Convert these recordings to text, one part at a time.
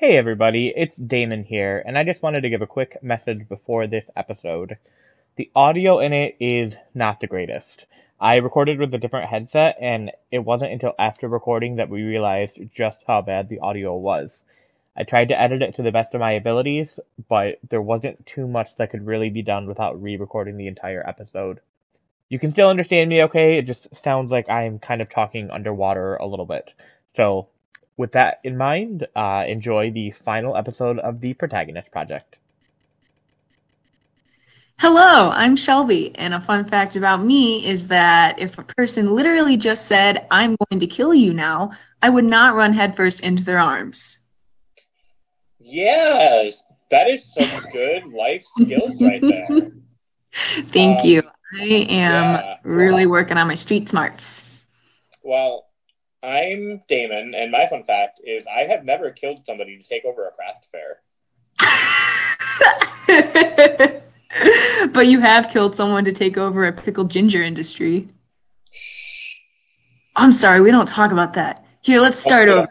Hey everybody, it's Damon here, and I just wanted to give a quick message before this episode. The audio in it is not the greatest. I recorded with a different headset, and it wasn't until after recording that we realized just how bad the audio was. I tried to edit it to the best of my abilities, but there wasn't too much that could really be done without re-recording the entire episode. You can still understand me okay, it just sounds like I'm kind of talking underwater a little bit. So, with that in mind, uh, enjoy the final episode of the Protagonist Project. Hello, I'm Shelby, and a fun fact about me is that if a person literally just said, I'm going to kill you now, I would not run headfirst into their arms. Yes, that is some good life skills right there. Thank um, you. I am yeah. really working on my street smarts. Well, I'm Damon, and my fun fact is I have never killed somebody to take over a craft fair. but you have killed someone to take over a pickled ginger industry. I'm sorry, we don't talk about that. Here, let's start over.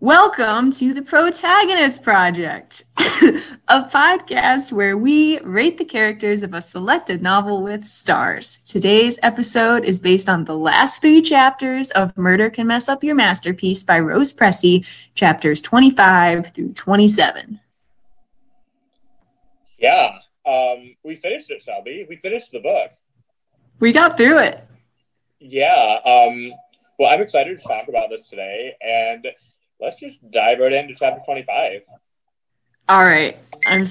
Welcome to the Protagonist Project, a podcast where we rate the characters of a selected novel with stars. Today's episode is based on the last three chapters of Murder Can Mess Up Your Masterpiece by Rose Pressey, chapters 25 through 27. Yeah, um, we finished it, Shelby. We finished the book. We got through it. Yeah. Um, well, I'm excited to talk about this today, and let's just dive right into chapter 25. All right. I'm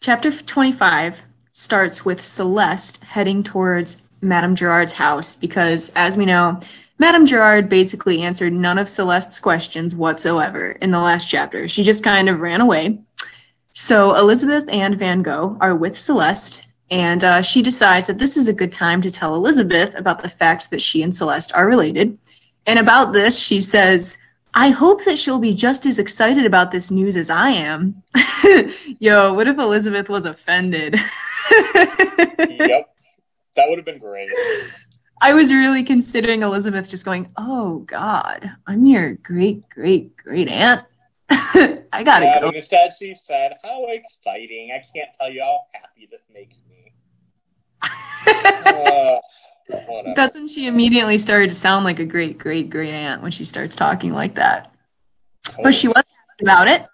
chapter 25 starts with Celeste heading towards Madame Gerard's house because, as we know, Madame Gerard basically answered none of Celeste's questions whatsoever in the last chapter. She just kind of ran away. So Elizabeth and Van Gogh are with Celeste, and uh, she decides that this is a good time to tell Elizabeth about the fact that she and Celeste are related. And about this, she says, I hope that she'll be just as excited about this news as I am. Yo, what if Elizabeth was offended? yep. That would have been great. I was really considering Elizabeth just going, Oh God, I'm your great, great, great aunt. I gotta yeah, go. Instead, she said, How exciting. I can't tell you how happy this makes me. uh, that's when she immediately started to sound like a great, great, great aunt when she starts talking like that. But she was about it.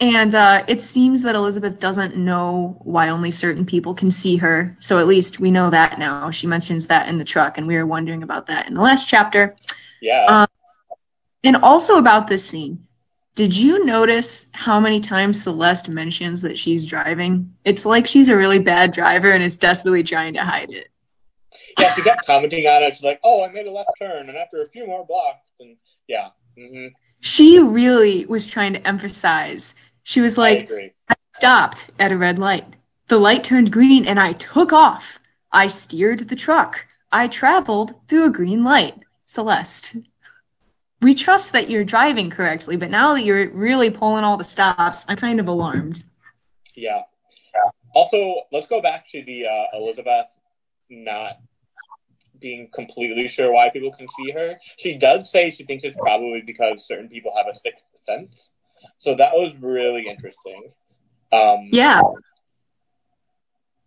And uh, it seems that Elizabeth doesn't know why only certain people can see her. So at least we know that now. She mentions that in the truck, and we were wondering about that in the last chapter. Yeah. Um, and also about this scene. Did you notice how many times Celeste mentions that she's driving? It's like she's a really bad driver and is desperately trying to hide it yeah, she kept commenting on it. She's like, "Oh, I made a left turn, and after a few more blocks, and yeah." Mm-hmm. She really was trying to emphasize. She was like, I, I stopped at a red light. The light turned green, and I took off. I steered the truck. I traveled through a green light. Celeste. We trust that you're driving correctly, but now that you're really pulling all the stops, I'm kind of alarmed. Yeah. yeah. Also, let's go back to the uh, Elizabeth not being completely sure why people can see her. She does say she thinks it's probably because certain people have a sixth sense. So that was really interesting. Um, yeah.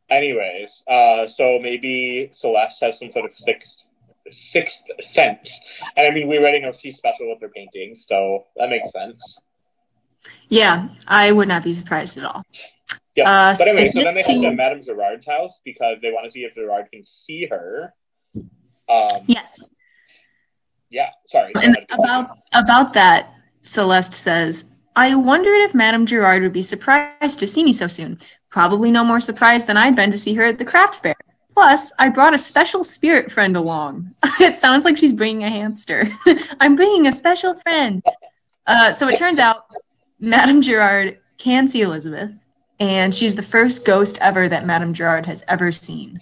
Anyways, uh, so maybe Celeste has some sort of sixth sixth sense, and I mean we already know she's special with her painting, so that makes sense. Yeah, I would not be surprised at all. Yeah, uh, but anyway, so, so then they head to Madame Gerard's house because they want to see if Gerard can see her. Um, yes. Yeah, sorry. And about about that, Celeste says, "I wondered if Madame Gerard would be surprised to see me so soon. Probably no more surprised than I'd been to see her at the craft fair. Plus, I brought a special spirit friend along. it sounds like she's bringing a hamster. I'm bringing a special friend. Uh, so it turns out Madame Gerard can see Elizabeth, and she's the first ghost ever that Madame Gerard has ever seen.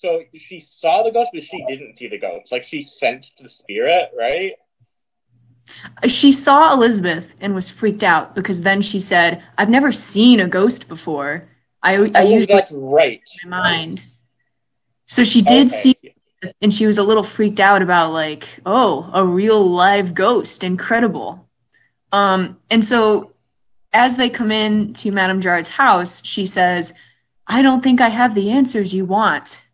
So she saw the ghost, but she didn't see the ghost. Like she sensed the spirit, right? She saw Elizabeth and was freaked out because then she said, "I've never seen a ghost before." I, I oh, usually that's right. In my mind. So she did okay. see, and she was a little freaked out about like, oh, a real live ghost, incredible. Um, and so as they come in to Madame Gerard's house, she says, I don't think I have the answers you want.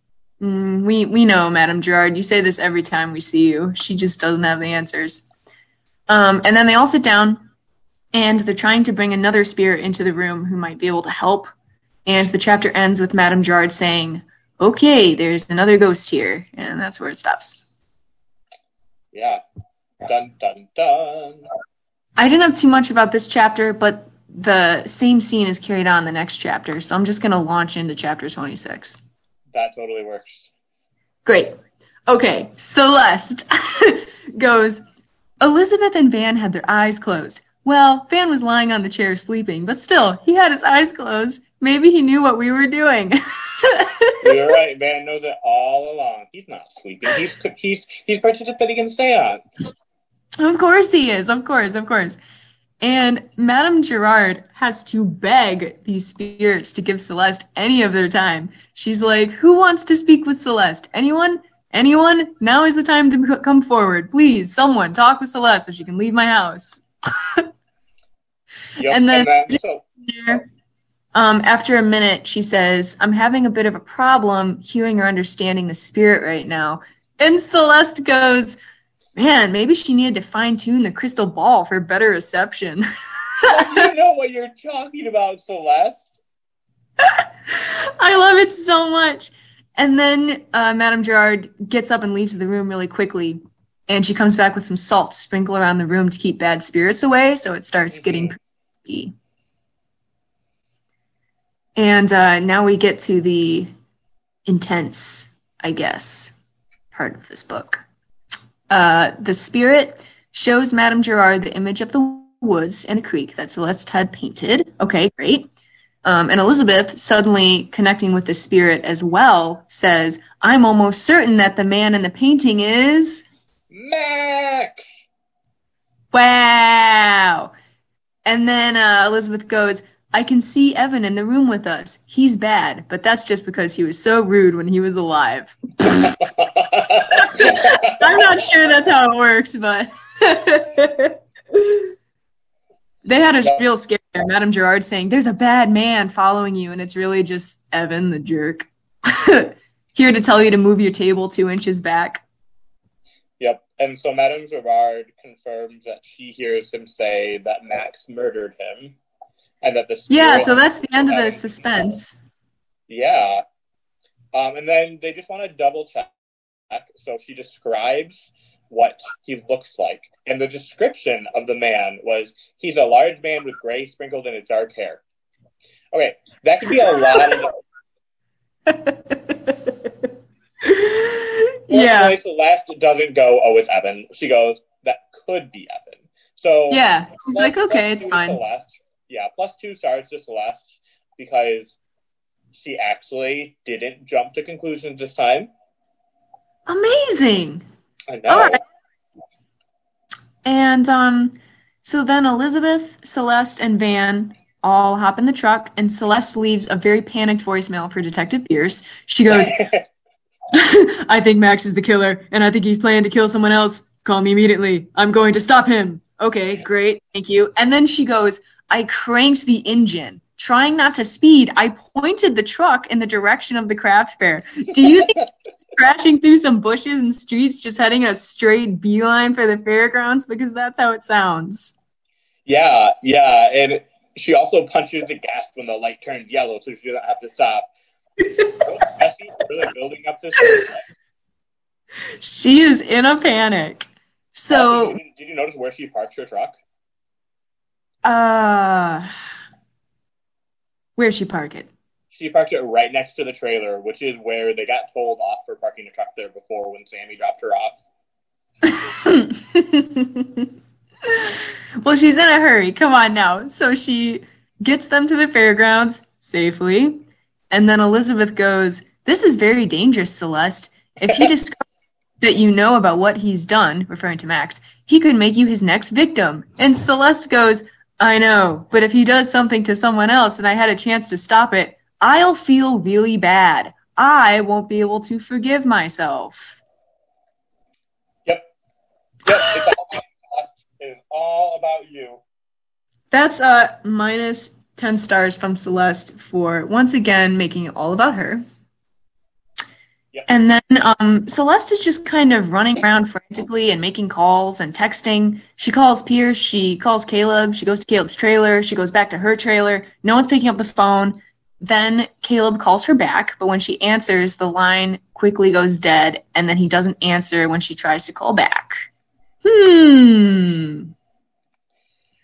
Mm, we we know, Madame Gerard. You say this every time we see you. She just doesn't have the answers. Um, and then they all sit down, and they're trying to bring another spirit into the room who might be able to help. And the chapter ends with Madame Gerard saying, "Okay, there's another ghost here," and that's where it stops. Yeah. Dun dun dun. I didn't have too much about this chapter, but the same scene is carried on in the next chapter, so I'm just going to launch into chapter 26. That totally works. Great. Okay, Celeste goes, Elizabeth and Van had their eyes closed. Well, Van was lying on the chair sleeping, but still, he had his eyes closed. Maybe he knew what we were doing. You're right. Van knows it all along. He's not sleeping. He's he's he's participating in seance. Of course he is. Of course, of course. And Madame Gerard has to beg these spirits to give Celeste any of their time. She's like, Who wants to speak with Celeste? Anyone? Anyone? Now is the time to come forward. Please, someone, talk with Celeste so she can leave my house. Yep. And then- and so, Um, after a minute, she says, I'm having a bit of a problem hearing or understanding the spirit right now. And Celeste goes, Man, maybe she needed to fine tune the crystal ball for better reception. you know what you're talking about, Celeste. I love it so much. And then uh, Madame Gerard gets up and leaves the room really quickly. And she comes back with some salt to sprinkle around the room to keep bad spirits away. So it starts getting creepy. And uh, now we get to the intense, I guess, part of this book. Uh, the spirit shows Madame Gerard the image of the woods and the creek that Celeste had painted. Okay, great. Um, and Elizabeth, suddenly connecting with the spirit as well, says, I'm almost certain that the man in the painting is. Max. Wow! And then uh, Elizabeth goes, I can see Evan in the room with us. He's bad, but that's just because he was so rude when he was alive. I'm not sure that's how it works, but. they had a real scare there. Madame Gerard saying, There's a bad man following you, and it's really just Evan the jerk. Here to tell you to move your table two inches back. Yep. And so Madame Gerard confirms that she hears him say that Max murdered him, and that the Yeah, so that's the end of the suspense. Yeah. Um, and then they just want to double check. So she describes what he looks like. And the description of the man was he's a large man with gray sprinkled in his dark hair. Okay, that could be a lot of. yeah. Fortunately, last doesn't go, oh, it's Evan. She goes, that could be Evan. So Yeah. She's like, okay, it's fine. Celeste. Yeah, plus two stars to Celeste because she actually didn't jump to conclusions this time. Amazing. I know. All right. And um, so then Elizabeth, Celeste, and Van all hop in the truck, and Celeste leaves a very panicked voicemail for Detective Pierce. She goes, I think Max is the killer, and I think he's planning to kill someone else. Call me immediately. I'm going to stop him. Okay, great. Thank you. And then she goes, I cranked the engine. Trying not to speed, I pointed the truck in the direction of the craft fair. Do you think crashing through some bushes and streets, just heading a straight beeline for the fairgrounds? Because that's how it sounds. yeah, yeah. And she also punches the gas when the light turned yellow so she doesn't have to stop. Really building up this. She is in a panic. So, did you, did you notice where she parked her truck? uh, where'd she parked it? She parked it right next to the trailer, which is where they got told off for parking the truck there before when Sammy dropped her off. well, she's in a hurry. Come on now. So she gets them to the fairgrounds safely. And then Elizabeth goes, This is very dangerous, Celeste. If he discovers that you know about what he's done, referring to Max, he could make you his next victim. And Celeste goes, I know, but if he does something to someone else and I had a chance to stop it, I'll feel really bad. I won't be able to forgive myself. Yep, Yep. it's all about us. It is all about you. That's uh minus 10 stars from Celeste for once again making it all about her. And then um, Celeste is just kind of running around frantically and making calls and texting. She calls Pierce, she calls Caleb, she goes to Caleb's trailer, she goes back to her trailer. No one's picking up the phone. Then Caleb calls her back, but when she answers, the line quickly goes dead, and then he doesn't answer when she tries to call back. Hmm.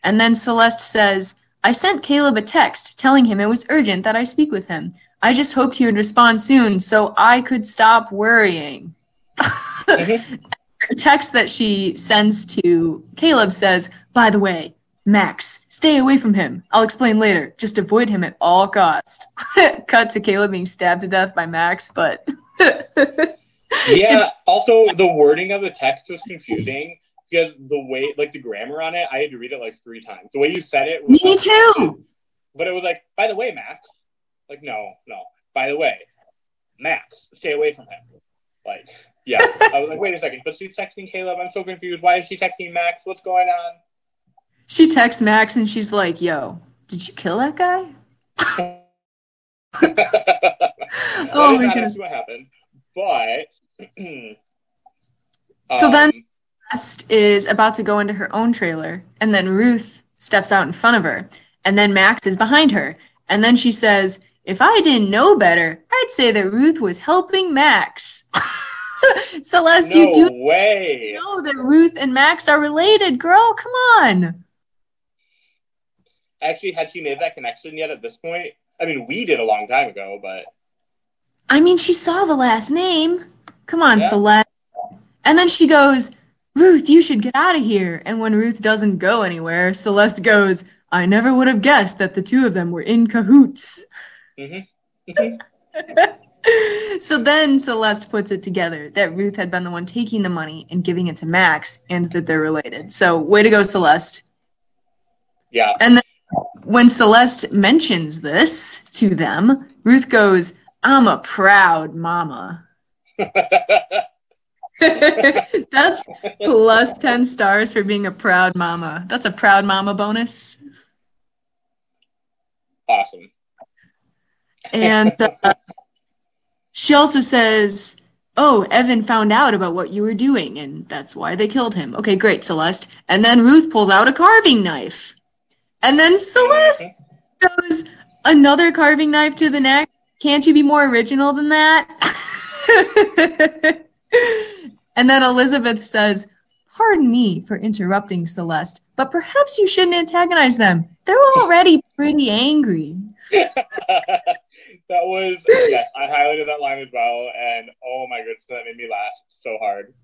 And then Celeste says, I sent Caleb a text telling him it was urgent that I speak with him. I just hoped he would respond soon so I could stop worrying. Mhm. Her text that she sends to Caleb says, By the way, Max, stay away from him. I'll explain later. Just avoid him at all cost. Cut to Caleb being stabbed to death by Max, but Yeah. Also, the wording of the text was confusing because the way, like the grammar on it, I had to read it like three times. The way you said it, was me like- too. But it was like, by the way, Max. Like, no, no. By the way, Max, stay away from him. Like, yeah. I was like, wait a second, but she's texting Caleb. I'm so confused. Why is she texting Max? What's going on? She texts Max and she's like, Yo, did you kill that guy? Oh my goodness. what happened. But So then- um, Celeste is about to go into her own trailer, and then Ruth steps out in front of her, and then Max is behind her. And then she says, If I didn't know better, I'd say that Ruth was helping Max. Celeste, no you do way. know that Ruth and Max are related, girl. Come on. Actually, had she made that connection yet at this point? I mean, we did a long time ago, but I mean, she saw the last name. Come on, Yeah. Celeste. And then she goes, Ruth, you should get out of here. And when Ruth doesn't go anywhere, Celeste goes, I never would have guessed that the two of them were in cahoots. Mhm. so then Celeste puts it together that Ruth had been the one taking the money and giving it to Max and that they're related. So, way to go, Celeste. yeah. And then when Celeste mentions this to them, Ruth goes, I'm a proud mama. That's plus 10 stars for being a proud mama. That's a proud mama bonus. awesome. And uh, she also says, Oh, Evan found out about what you were doing, and that's why they killed him. Okay, great, Celeste. And then Ruth pulls out a carving knife. And then Celeste goes, Another carving knife to the neck? Can't you be more original than that? and then Elizabeth says, Pardon me for interrupting Celeste, but perhaps you shouldn't antagonize them. They're already pretty angry. that was yes, I highlighted that line as well, and oh my goodness, that made me laugh so hard.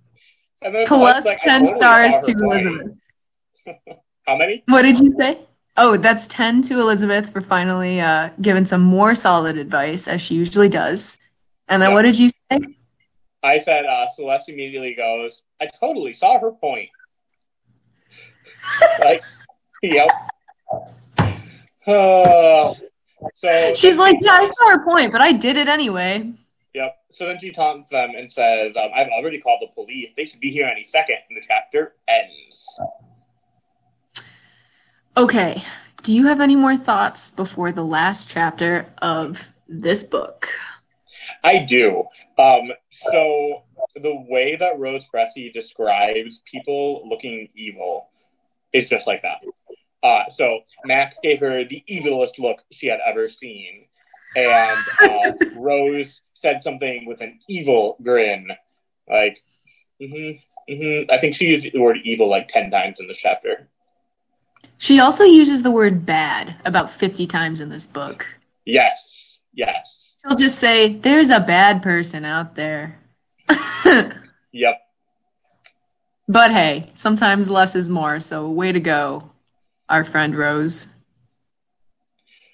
Plus like, 10 totally stars to. Elizabeth. How many? What did you say? Oh, that's 10 to Elizabeth for finally uh, giving some more solid advice, as she usually does. And then Yeah. what did you say? I said uh, Celeste immediately goes, I totally saw her point. like, yep. Uh, so She's like, yeah, I saw her point, but I did it anyway. Yep. So then she taunts them and says, um, "I've already called the police. They should be here any second. And the chapter ends. Okay, do you have any more thoughts before the last chapter of this book? I do. Um, so the way that Rose Pressey describes people looking evil is just like that. Uh, so Max gave her the evilest look she had ever seen, and uh, Rose said something with an evil grin, like, hmm hmm I think she used the word evil like ten times in this chapter. She also uses the word bad about 50 times in this book. Yes, yes, She'll just say, there's a bad person out there. yep. but hey, sometimes less is more, so way to go, our friend Rose.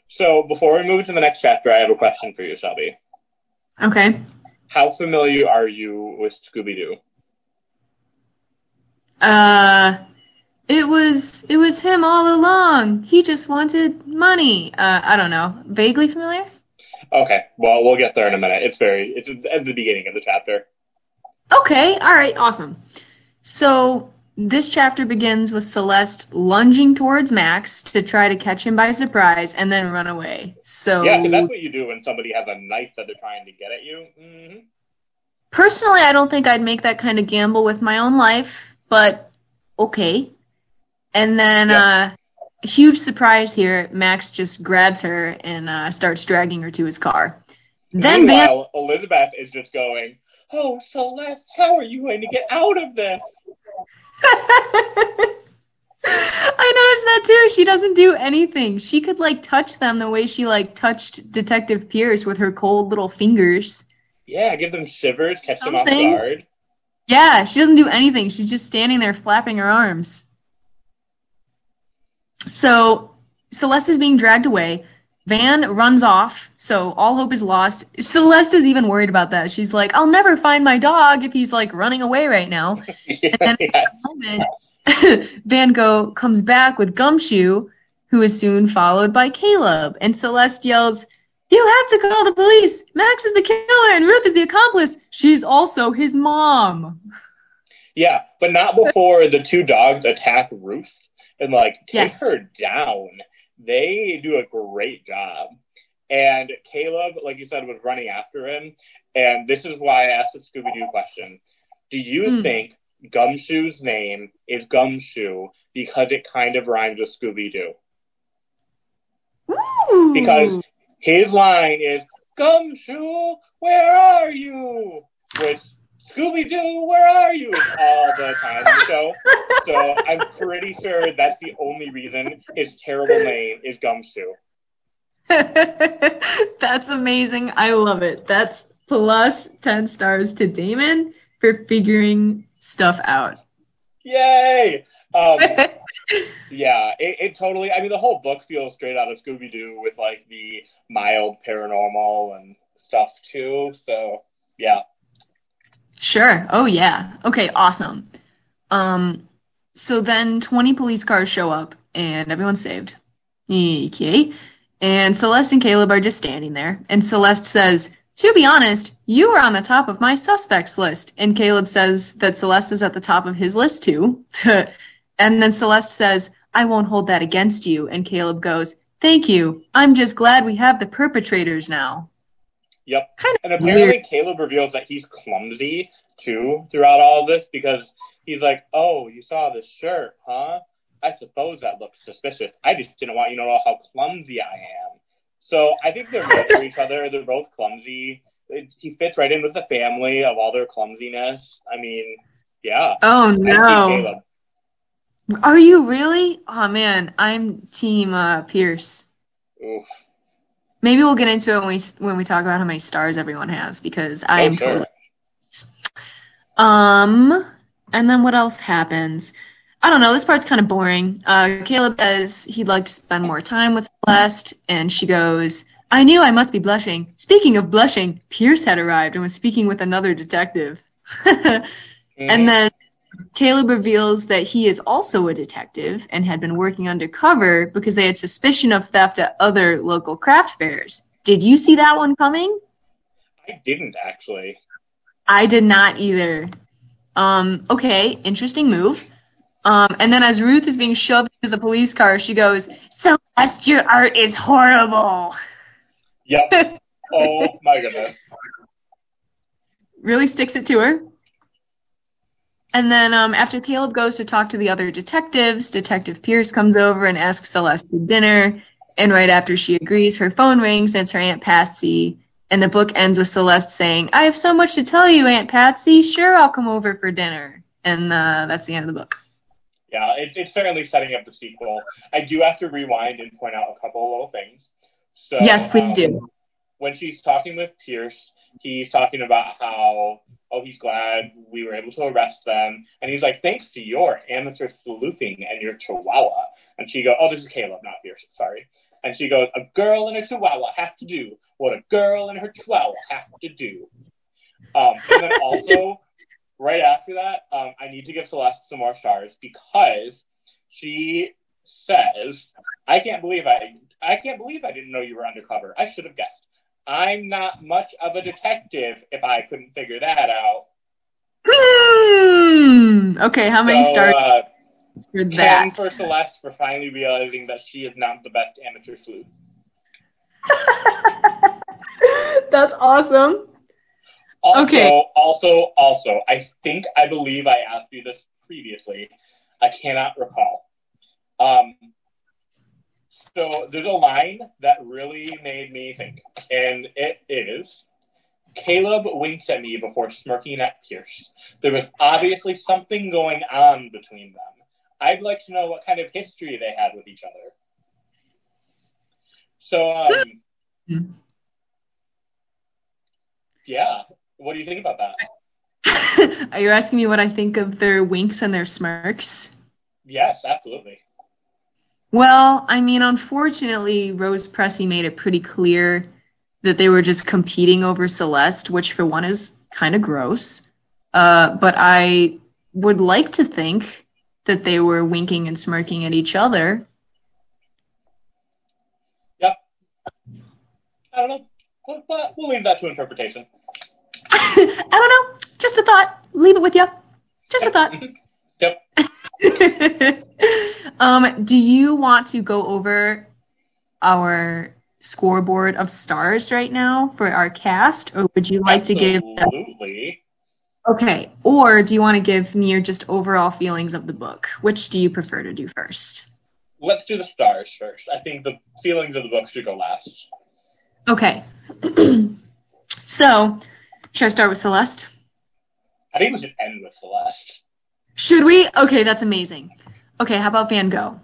So before we move to the next chapter, I have a question for you, Shelby. Okay. How familiar are you with Scooby Doo? Uh it was it was him all along. He just wanted money. Uh I don't know. Vaguely familiar? Okay, well, we'll get there in a minute. It's very, it's at the beginning of the chapter. Okay, all right, awesome. So this chapter begins with Celeste lunging towards Max to try to catch him by surprise and then run away. So Yeah, because that's what you do when somebody has a knife that they're trying to get at you. hmm personally, I don't think I'd make that kind of gamble with my own life, but okay. And then, uh, huge surprise here, Max just grabs her and uh, starts dragging her to his car. Then Van. Elizabeth is just going, "Oh, Celeste, how are you going to get out of this?" I noticed that too. She doesn't do anything. She could like touch them the way she like touched Detective Pierce with her cold little fingers. Yeah, give them shivers, catch them Something. off guard. Yeah, she doesn't do anything. She's just standing there flapping her arms. So Celeste is being dragged away. Van runs off, so all hope is lost. Celeste is even worried about that. She's like, I'll never find my dog if he's like running away right now. yeah, then- yeah. moment, Van Gogh comes back with Gumshoe, who is soon followed by Caleb. And Celeste yells, You have to call the police! Max is the killer and Ruth is the accomplice. She's also his mom. Yeah, but not before the two dogs attack Ruth and like take Yes. her down. They do a great job. And Caleb, like you said, was running after him. And this is why I asked the Scooby Doo question. Do you Hmm. think Gumshoe's name is Gumshoe because it kind of rhymes with Scooby Doo? Because his line is Gumshoe, where are you? Which Scooby Doo, where are you? All the time in the show. So I'm pretty sure that's the only reason his terrible name is Gumshoe. That's amazing. I love it. That's plus 10 stars to Damon for figuring stuff out. Yay! Um, yeah, it, it totally. I mean, the whole book feels straight out of Scooby Doo with like the mild paranormal and stuff too. So yeah, Sure. Oh yeah. Okay, awesome. Um so then 20 police cars show up and everyone's saved. Okay. And Celeste and Caleb are just standing there and Celeste says, "To be honest, you were on the top of my suspects list." And Caleb says that Celeste was at the top of his list too. and then Celeste says, "I won't hold that against you." And Caleb goes, "Thank you. I'm just glad we have the perpetrators now." Yep. Kind And apparently, Caleb reveals that he's clumsy too throughout all of this because he's like, "Oh, you saw this shirt, huh? I suppose that looks suspicious. I just didn't want you to know how clumsy I am." So I think they're meant for each other. They're both clumsy. It, he fits right in with the family of all their clumsiness. I mean, yeah. Oh no. Are you really? Oh man, I'm team uh, Pierce. Oof. Maybe we'll get into it when we when we talk about how many stars everyone has because I Oh, am sure. totally. Um, and then what else happens? I don't know. This part's kind of boring. Uh, Caleb says he'd like to spend more time with Celeste, and she goes, "I knew I must be blushing." Speaking of blushing, Pierce had arrived and was speaking with another detective. Mhm. And then Caleb reveals that he is also a detective and had been working undercover because they had suspicion of theft at other local craft fairs. Did you see that one coming? I didn't actually. I did not either. Um, okay, interesting move. Um, and then as Ruth is being shoved into the police car, she goes, Celeste, your art is horrible. Yep. oh my goodness. really sticks it to her. And then um, after Caleb goes to talk to the other detectives, Detective Pierce comes over and asks Celeste to dinner. And right after she agrees, her phone rings and it's her Aunt Patsy. And the book ends with Celeste saying, I have so much to tell you, Aunt Patsy. Sure, I'll come over for dinner. And uh, that's the end of the book. Yeah, it's, it's certainly setting up the sequel. I do have to rewind and point out a couple of little things. So, yes, please um, do. When she's talking with Pierce, he's talking about how, oh, he's glad we were able to arrest them. And he's like, thanks to your amateur sleuthing and your chihuahua. And she goes, oh, this is Caleb, not Pierce, sorry. And she goes, a girl and her chihuahua have to do what a girl and her chihuahua have to do. Um, and then also, right after that, um, I need to give Celeste some more stars because she says, "I can't believe I, I can't believe I didn't know you were undercover. I should have guessed. I'm not much of a detective if I couldn't figure that out." Hmm. Okay, how many So, stars uh, for ten for Celeste for finally realizing that she is not the best amateur sleuth. That's awesome. Also, Okay. also, also, I think I believe I asked you this previously. I cannot recall. Um, so there's a line that really made me think, and it is Caleb winked at me before smirking at Pierce. There was obviously something going on between them. I'd like to know what kind of history they had with each other. So, um, Hmm. yeah, what do you think about that? Are you asking me what I think of their winks and their smirks? Yes, absolutely. Well, I mean, unfortunately, Rose Pressey made it pretty clear that they were just competing over Celeste, which for one is kind of gross. Uh, but I would like to think that they were winking and smirking at each other. Yep. I don't know. We'll, we'll- we'll leave that to interpretation. I don't know. Just a thought. Leave it with you. Just a thought. Yep. um, do you want to go over our scoreboard of stars right now for our cast, or would you like to give? Absolutely. Okay, or do you want to give Near just overall feelings of the book? Which do you prefer to do first? Let's do the stars first. I think the feelings of the book should go last. Okay. so, should I start with Celeste? I think we should end with Celeste. Should we? Okay, that's amazing. Okay, how about Van Gogh?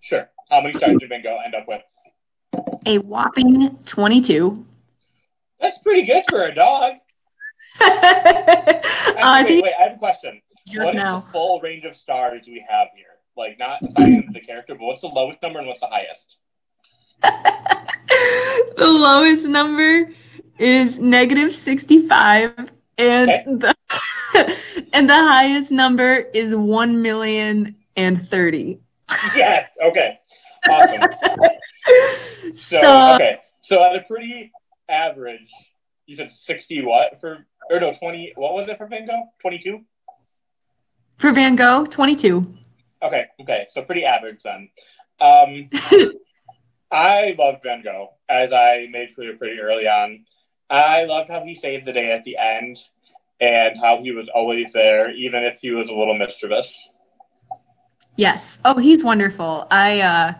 Sure. How many stars did Van Gogh end up with? A whopping 22. That's pretty good for a dog. Actually, I wait, wait, I have a question. just What now. the full range of stars we have here? Like, not assigning the character, but what's the lowest number and what's the highest? the lowest number is negative 65 and Okay. the and the highest number is 1 million and 30 Yes. Okay. Awesome. so, So, okay. So at a pretty average, you said 60 what for, or no, 20, what was it for Van Gogh? 22? for van gogh 22 Okay, okay. So pretty average then. Um, I loved Van Gogh, as I made clear pretty early on. I loved how he saved the day at the end and how he was always there, even if he was a little mischievous. Yes oh he's wonderful i uh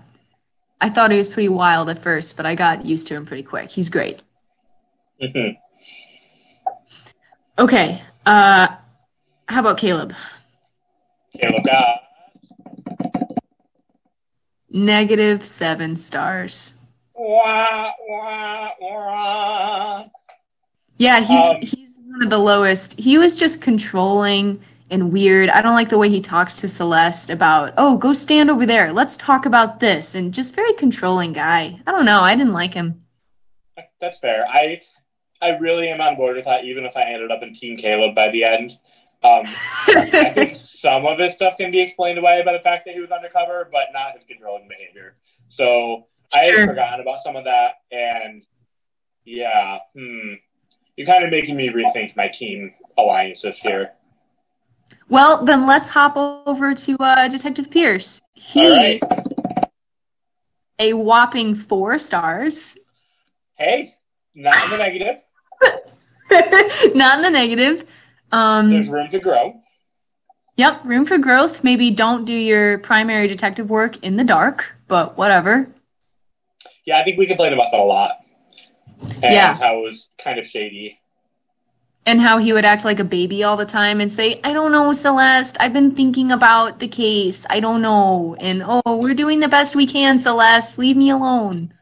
i thought he was pretty wild at first but i got used to him pretty quick he's great Mhm. okay uh how about caleb Caleb got negative seven stars wah, wah, wah. Yeah, he's Um, he's one of the lowest. He was just controlling and weird. I don't like the way he talks to Celeste about, "Oh, go stand over there. Let's talk about this." And just very controlling guy. I don't know. I didn't like him. That's fair. I I really am on board with that, even if I ended up in Team Caleb by the end. Um, I think some of his stuff can be explained away by the fact that he was undercover, but not his controlling behavior. So I Sure. had forgotten about some of that, and yeah, hmm. You're kind of making me rethink my team alliances here. Well, then let's hop over to uh, Detective Pierce. He right. a whopping four stars. Hey, not in the negative. Not in the negative. Um, There's room to grow. Yep, room for growth. Maybe don't do your primary detective work in the dark, but whatever. Yeah, I think we complained about that a lot. And Yeah. how it was kind of shady. And how he would act like a baby all the time and say, I don't know, Celeste. I've been thinking about the case. I don't know. And oh, we're doing the best we can, Celeste. Leave me alone.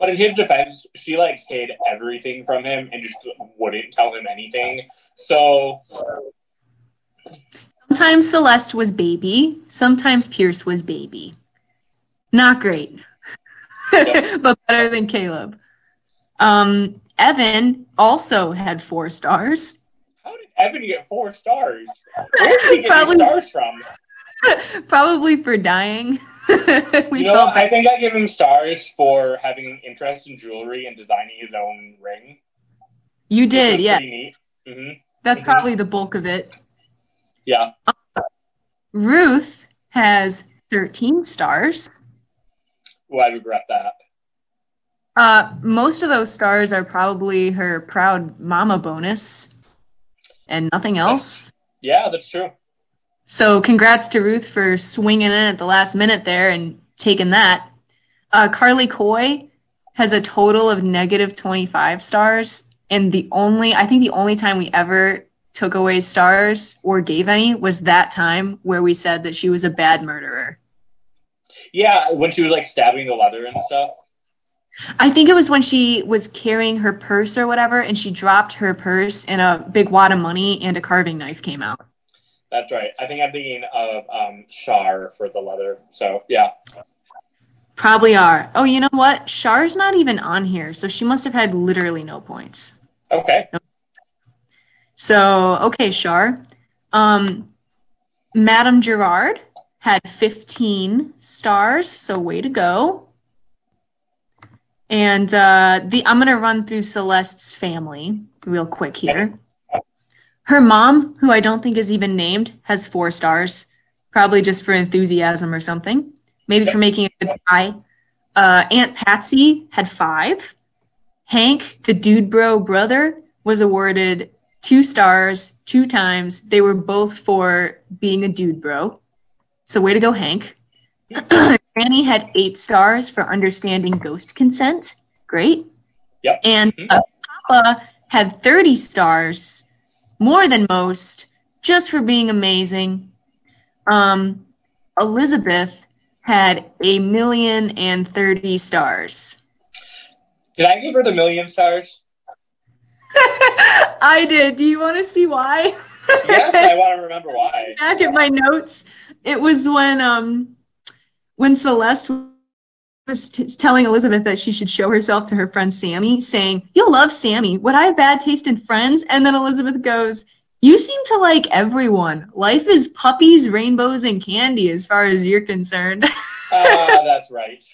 But in his defense, she like hid everything from him and just wouldn't tell him anything. So Sometimes Celeste was baby, sometimes Pierce was baby. Not great, Yep. but better than Caleb. Um, Evan also had four stars. how did Evan get four stars? Where did he get Probably- stars from? Probably for dying. you know, what? I think I give him stars for having an interest in jewelry and designing his own ring. You did, yeah. pretty neat. hmm That's Mhm. probably the bulk of it. Yeah. Ruth has 13 stars. Well, I regret that. Uh, most of those stars are probably her proud mama bonus and nothing else. Yeah, that's true. So congrats to Ruth for swinging in at the last minute there and taking that. Uh, Carly Coy has a total of negative 25 stars. And the only, I think the only time we ever took away stars or gave any was that time where we said that she was a bad murderer. Yeah, when she was like stabbing the leather and stuff. I think it was when she was carrying her purse or whatever, and she dropped her purse, and a big wad of money and a carving knife came out. That's right. I think I'm thinking of um, Char for the leather. So yeah. Probably are. Oh, you know what? Char's not even on here, so she must have had literally no points. Okay. So okay, Char. Um, Madame Gerard had 15 stars, so way to go. And uh, the I'm gonna run through Celeste's family real quick here. Her mom, who I don't think is even named, has four stars, probably just for enthusiasm or something. Maybe for making a good pie. Uh, Aunt Patsy had five. Hank, the dude bro brother, was awarded two stars two times. They were both for being a dude bro. So way to go, Hank. Granny had eight stars for understanding ghost consent. Great. Yep. And Mhm. uh, Papa had 30 stars, more than most, just for being amazing. Um, Elizabeth had a million and 30 stars. Did I give her the million stars? I did. Do you want to see why? Yes, I want to remember why. back at my notes, it was when um when Celeste was t- telling Elizabeth that she should show herself to her friend Sammy, saying, "You'll love Sammy. Would I have bad taste in friends?" And then Elizabeth goes, "You seem to like everyone. Life is puppies, rainbows, and candy, as far as you're concerned." Ah, that's right.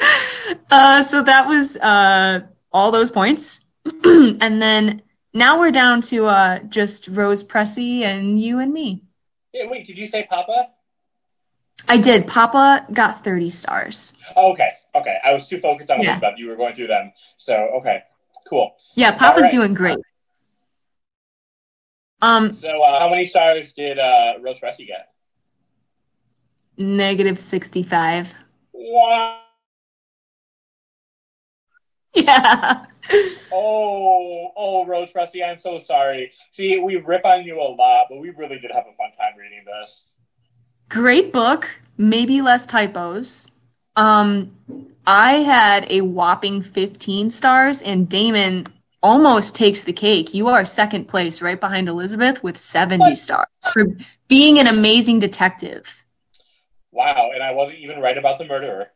uh, so that was uh, all those points, and then now we're down to uh, just Rose Pressey and you and me. Yeah, wait, did you say Papa? I did. Papa got 30 stars. Oh, okay, okay. I was too focused on Yeah. Elizabeth. You were going through them. So, okay, cool. Yeah, Papa's right. doing great. Um, So, uh, how many stars did uh, Rose Pressey get? negative 65. Wow. Yeah. Oh, oh, Rose Pressey, I'm so sorry. See, we rip on you a lot, but we really did have a fun time reading this. Great book, maybe less typos. Um, I had a whopping 15 stars, and Damon almost takes the cake. You are second place, right behind Elizabeth, with 70 What? stars for being an amazing detective. Wow, and I wasn't even right about the murderer.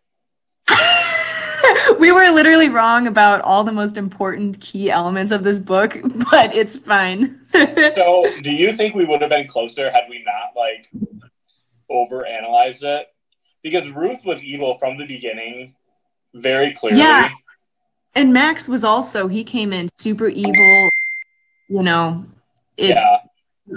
we were literally wrong about all the most important key elements of this book, but it's fine. So, do you think we would have been closer had we not like overanalyzed it? Because Ruth was evil from the beginning, very clearly. Yeah. and Max was also, he came in super evil, you know, it, yeah.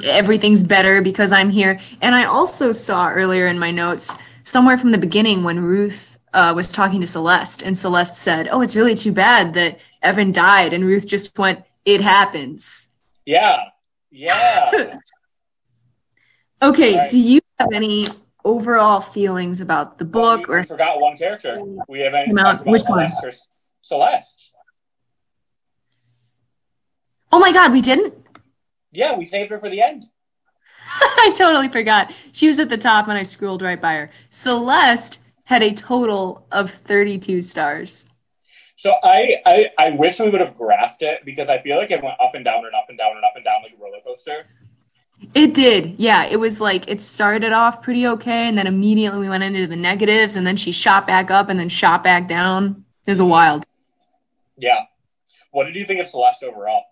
everything's better because I'm here. And I also saw earlier in my notes, somewhere from the beginning, when Ruth uh, was talking to Celeste, and Celeste said, Oh, it's really too bad that Evan died. And Ruth just went, It happens. Yeah. Yeah. Okay, Right. do you have any overall feelings about the book we, we or forgot one character. We haven't out- about which one? Celeste. Oh my god, we didn't? Yeah, we saved her for the end. I totally forgot. She was at the top and I scrolled right by her. Celeste had a total of 32 stars. So I, I, I wish we would have graphed it because I feel like it went up and down and up and down and up and down like a roller coaster. It did. Yeah, it was like it started off pretty okay and then immediately we went into the negatives and then she shot back up and then shot back down. It was a wild. Yeah. What did you think of Celeste overall?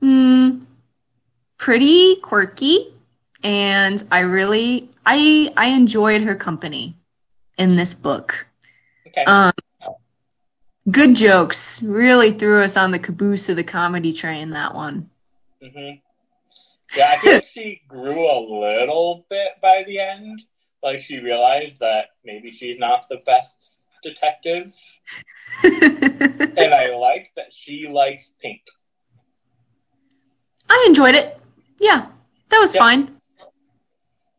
Hmm. Pretty quirky and I really I I enjoyed her company in this book. Okay. Um, good jokes. Really threw us on the caboose of the comedy train, that one. Hmm Yeah, I like she grew a little bit by the end. Like she realized that maybe she's not the best detective. and I like that she likes pink. I enjoyed it. Yeah, that was Yeah. fine.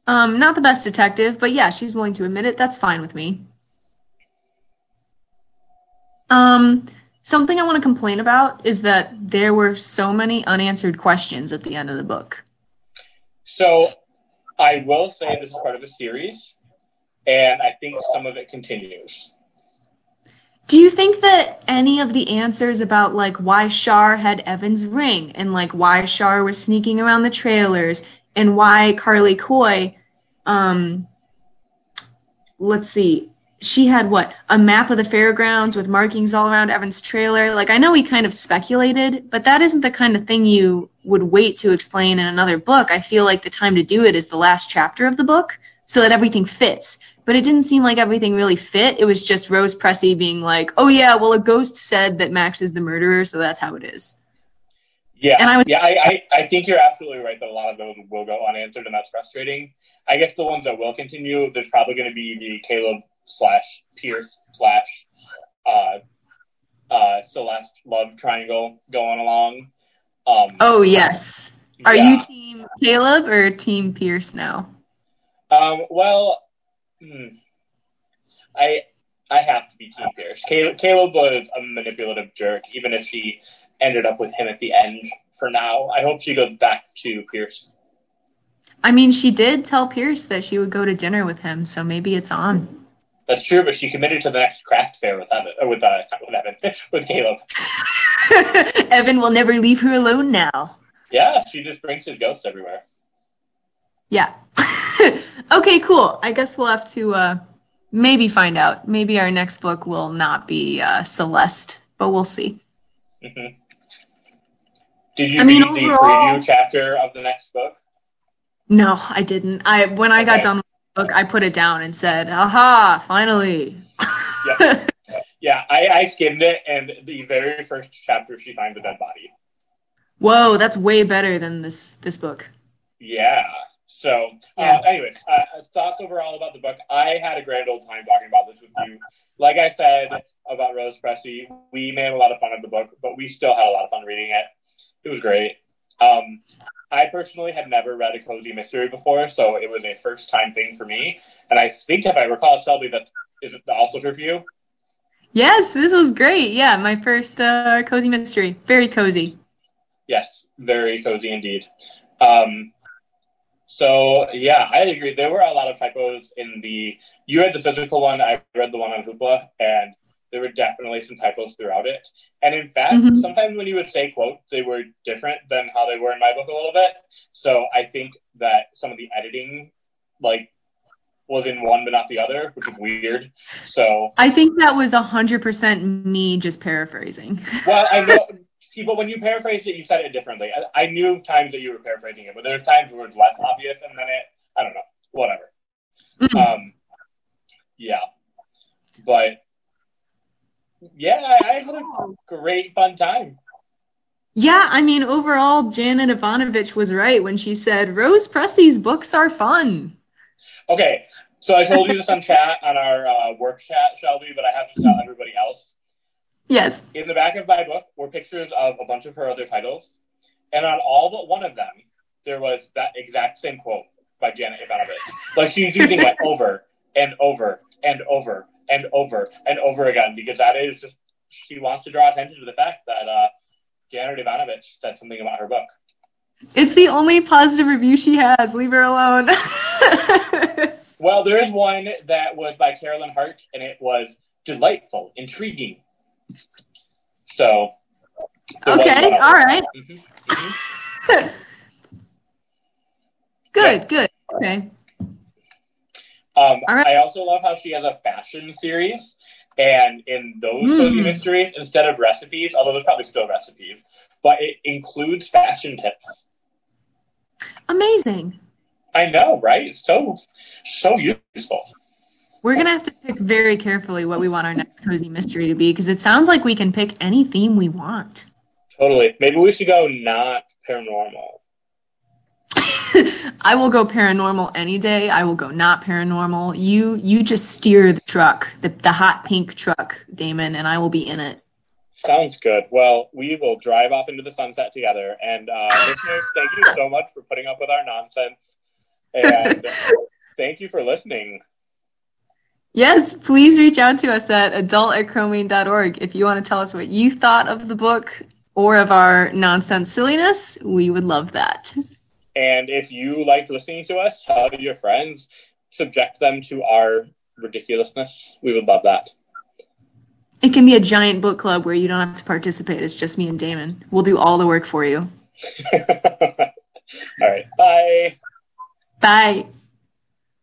Um, not the best detective, but yeah, she's willing to admit it. That's fine with me. Um, something I want to complain about is that there were so many unanswered questions at the end of the book. So I will say this is part of a series, and I think some of it continues. Do you think that any of the answers about like why Shar had Evan's ring and like why Shar was sneaking around the trailers and why Carly Coy, um, let's see, she had what a map of the fairgrounds with markings all around Evan's trailer. Like I know we kind of speculated, but that isn't the kind of thing you would wait to explain in another book. I feel like the time to do it is the last chapter of the book so that everything fits. But it didn't seem like everything really fit. It was just Rose Pressey being like, "Oh yeah, well a ghost said that Max is the murderer, so that's how it is." Yeah, And I was- yeah, I, I, I think you're absolutely right that a lot of those will go unanswered, and that's frustrating. I guess the ones that will continue, there's probably going to be the Caleb slash Pierce slash uh, uh, Celeste love triangle going along. Um, Oh yes. Are yeah. you team Caleb or team Pierce now? Um, well, hmm, I I have to be Team Pierce. Caleb, Caleb was a manipulative jerk, even if she ended up with him at the end. For now, I hope she goes back to Pierce. I mean, she did tell Pierce that she would go to dinner with him, so maybe it's on. That's true, but she committed to the next craft fair with Evan, with uh, with Evan, with Caleb. Evan will never leave her alone now. Yeah, she just brings his ghosts everywhere. Yeah. okay, cool. I guess we'll have to uh, maybe find out. Maybe our next book will not be uh, Celeste, but we'll see. hmm Did you I mean, read the overall- preview chapter of the next book? No, I didn't. I when I got done the book, I put it down and said, "Aha! Finally." Yep. Yeah, I, I skimmed it, and the very first chapter, she finds a dead body. Whoa, that's way better than this this book. Yeah. So, Yeah. uh, anyways, uh, thoughts overall about the book. I had a grand old time talking about this with you. Like I said about Rose Pressey, we made a lot of fun of the book, but we still had a lot of fun reading it. It was great. Um, I personally had never read a cozy mystery before, so it was a first time thing for me. And I think, if I recall, Shelby, that is it also true for you? Yes, this was great. Yeah, my first uh, cozy mystery. Very cozy. Yes, very cozy indeed. Um, so yeah, I agree. There were a lot of typos in the. You read the physical one. I read the one on Hoopla, and there were definitely some typos throughout it. And in fact, Mhm. sometimes when you would say quotes, they were different than how they were in my book a little bit. So I think that some of the editing, like, was in one but not the other, which is weird. So I think that was a hundred percent me just paraphrasing. Well, I know. See, but when you paraphrased it, you said it differently. I, I knew times that you were paraphrasing it, but there's times where it's less obvious, and then it, I don't know, whatever. Mhm. Um, yeah, but yeah, I, had a great fun time. Yeah, I mean, overall, Janet Evanovich was right when she said Rose Pressey's books are fun. Okay, so I told you this on chat on our uh, work chat, Shelby, but I have to tell everybody else. Yes. In the back of my book were pictures of a bunch of her other titles, and on all but one of them, there was that exact same quote by Janet Evanovich. Like she's using it over and over and over and over and over again because that is just she wants to draw attention to the fact that uh, Janet Evanovich said something about her book. It's the only positive review she has. Leave her alone. Well, there is one that was by Carolyn Hart, and it was delightful, intriguing. So. okay, all right. Mhm, mhm. Good, good. Okay. Um, right. I also love how she has a fashion series, and in those cozy Mm. mysteries, instead of recipes, although there's probably still recipes, but it includes fashion tips. Amazing. I know, right? So, so useful. We're going to have to pick very carefully what we want our next cozy mystery to be because it sounds like we can pick any theme we want. Totally. Maybe we should go not paranormal. I will go paranormal any day. I will go not paranormal. You you just steer the truck, the the hot pink truck, Damon, and I will be in it. Sounds good. Well, we will drive off into the sunset together. And uh, listeners, thank you so much for putting up with our nonsense. And thank you for listening. Yes, please reach out to us at adult at chromene.org if you want to tell us what you thought of the book or of our nonsense silliness. We would love that. And if you like listening to us, tell your friends, subject them to our ridiculousness. We would love that. It can be a giant book club where you don't have to participate. It's just me and Damon. We'll do all the work for you. all right. Bye. Bye.